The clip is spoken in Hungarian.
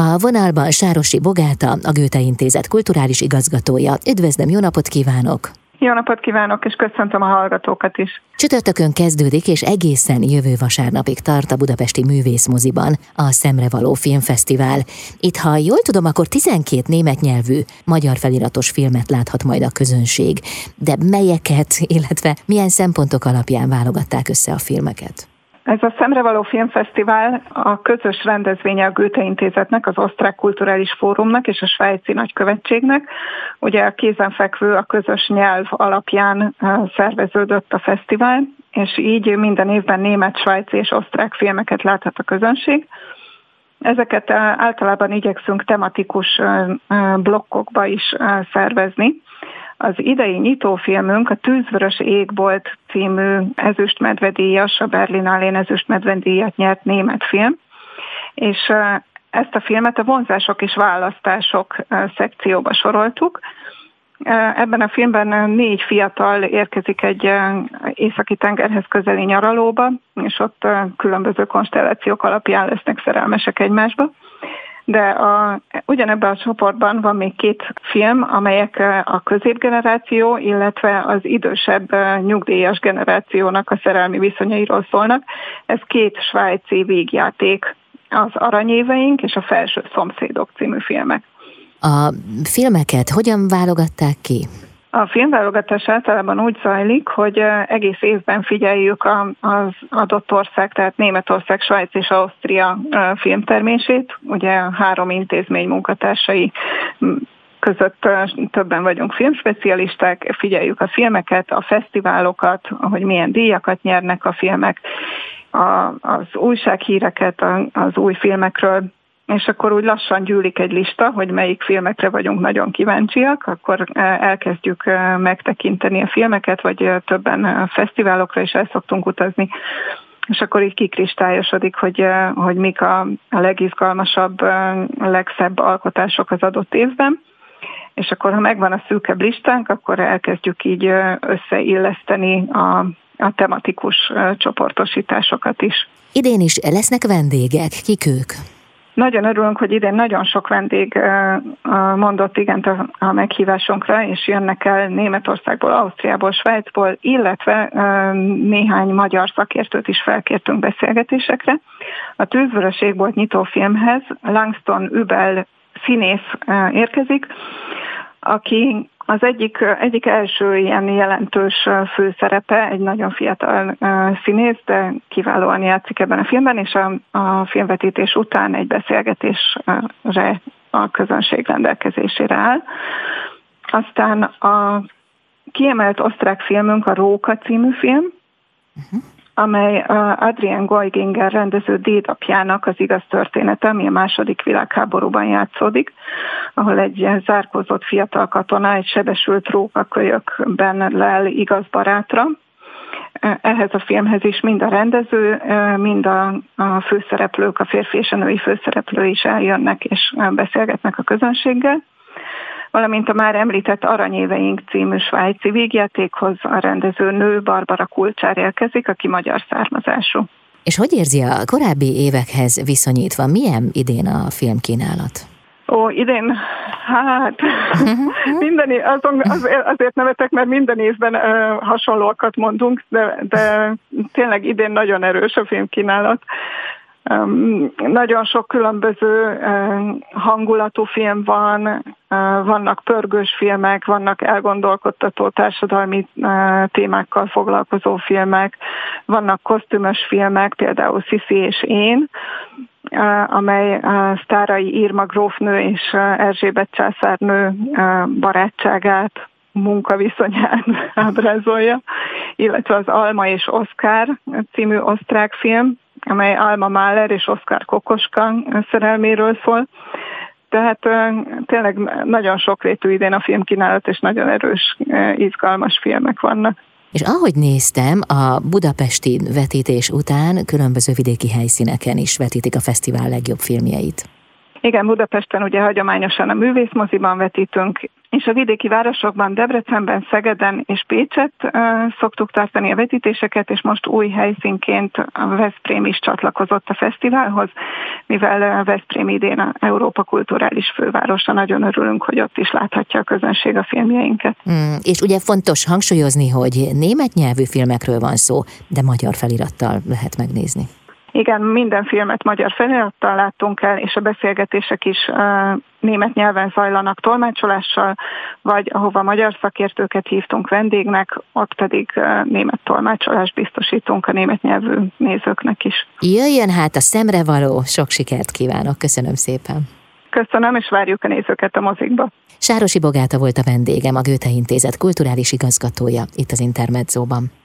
A vonalban Sárosi Bogáta, a Göte Intézet kulturális igazgatója. Üdvözlöm, jó napot kívánok! Jó napot kívánok, és köszöntöm a hallgatókat is. Csütörtökön kezdődik, és egészen jövő vasárnapig tart a Budapesti Művészmoziban a Szemrevaló Filmfesztivál. Itt, ha jól tudom, akkor 12 német nyelvű, magyar feliratos filmet láthat majd a közönség. De melyeket, illetve milyen szempontok alapján válogatták össze a filmeket? Ez a Szemrevaló Filmfesztivál a közös rendezvénye a Goethe Intézetnek, az Osztrák Kulturális Fórumnak és a Svájci Nagykövetségnek. Ugye a kézenfekvő a közös nyelv alapján szerveződött a fesztivál, és így minden évben német, svájci és osztrák filmeket láthat a közönség. Ezeket általában igyekszünk tematikus blokkokba is szervezni. Az idei nyitófilmünk a Tűzvörös Égbolt című ezüstmedvedíjas, a Berlinálén ezüstmedvedíjat nyert német film, és ezt a filmet a vonzások és választások szekcióba soroltuk. Ebben a filmben négy fiatal érkezik egy északi tengerhez közeli nyaralóba, és ott különböző konstellációk alapján lesznek szerelmesek egymásba de a, ugyanebben a csoportban van még két film, amelyek a középgeneráció, illetve az idősebb nyugdíjas generációnak a szerelmi viszonyairól szólnak. Ez két svájci végjáték, az Aranyéveink és a Felső Szomszédok című filmek. A filmeket hogyan válogatták ki? A filmválogatás általában úgy zajlik, hogy egész évben figyeljük az adott ország, tehát Németország, Svájc és Ausztria filmtermését. Ugye három intézmény munkatársai között többen vagyunk filmspecialisták, figyeljük a filmeket, a fesztiválokat, hogy milyen díjakat nyernek a filmek, a, az újsághíreket az új filmekről, és akkor úgy lassan gyűlik egy lista, hogy melyik filmekre vagyunk nagyon kíváncsiak, akkor e, elkezdjük e, megtekinteni a filmeket, vagy e, többen fesztiválokra is el szoktunk utazni, és akkor így kikristályosodik, hogy, hogy mik a, a legizgalmasabb, legszebb alkotások az adott évben. És akkor, ha megvan a szűkebb listánk, akkor elkezdjük így összeilleszteni a, a tematikus csoportosításokat is. Idén is lesznek vendégek, kik ők? Nagyon örülünk, hogy idén nagyon sok vendég mondott igent a meghívásunkra, és jönnek el Németországból, Ausztriából, Svájcból, illetve néhány magyar szakértőt is felkértünk beszélgetésekre. A Tűzvörös égbolt nyitó filmhez Langston Übel színész érkezik, aki az egyik, egyik első ilyen jelentős főszerepe, egy nagyon fiatal színész, de kiválóan játszik ebben a filmben, és a, a filmvetítés után egy beszélgetésre a közönség rendelkezésére áll. Aztán a kiemelt osztrák filmünk a Róka című film, uh-huh amely Adrian Goiginger rendező dédapjának az igaz története, ami a második világháborúban játszódik, ahol egy zárkózott fiatal katona egy sebesült rókakölyökben lel igaz barátra, ehhez a filmhez is mind a rendező, mind a, főszereplők, a férfi és a női főszereplő is eljönnek és beszélgetnek a közönséggel valamint a már említett Aranyéveink című svájci vígjátékhoz a rendező nő Barbara Kulcsár érkezik, aki magyar származású. És hogy érzi a korábbi évekhez viszonyítva, milyen idén a filmkínálat? Ó, idén, hát minden, azon, azért, azért nevetek, mert minden évben ö, hasonlóakat mondunk, de, de tényleg idén nagyon erős a filmkínálat. Nagyon sok különböző hangulatú film van, vannak pörgős filmek, vannak elgondolkodtató társadalmi témákkal foglalkozó filmek, vannak kosztümös filmek, például Sisi és én, amely sztárai Irma grófnő és Erzsébet császárnő barátságát, munkaviszonyát ábrázolja, illetve az Alma és Oscar című osztrák film, amely Alma Mahler és Oszkár Kokoska szerelméről szól. Tehát tényleg nagyon sokrétű idén a filmkínálat, és nagyon erős, izgalmas filmek vannak. És ahogy néztem, a budapesti vetítés után különböző vidéki helyszíneken is vetítik a fesztivál legjobb filmjeit. Igen, Budapesten ugye hagyományosan a művészmoziban vetítünk, és a vidéki városokban, Debrecenben, Szegeden és Pécset uh, szoktuk tartani a vetítéseket, és most új helyszínként a Veszprém is csatlakozott a fesztiválhoz, mivel Veszprém idén a Európa kulturális fővárosa, nagyon örülünk, hogy ott is láthatja a közönség a filmjeinket. Mm, és ugye fontos hangsúlyozni, hogy német nyelvű filmekről van szó, de magyar felirattal lehet megnézni. Igen, minden filmet magyar felirattal láttunk el, és a beszélgetések is uh, német nyelven zajlanak tolmácsolással, vagy ahova magyar szakértőket hívtunk vendégnek, ott pedig uh, német tolmácsolást biztosítunk a német nyelvű nézőknek is. Jöjjön hát a szemre való, sok sikert kívánok, köszönöm szépen! Köszönöm, és várjuk a nézőket a mozikba. Sárosi Bogáta volt a vendégem, a Göte Intézet kulturális igazgatója itt az Intermedzóban.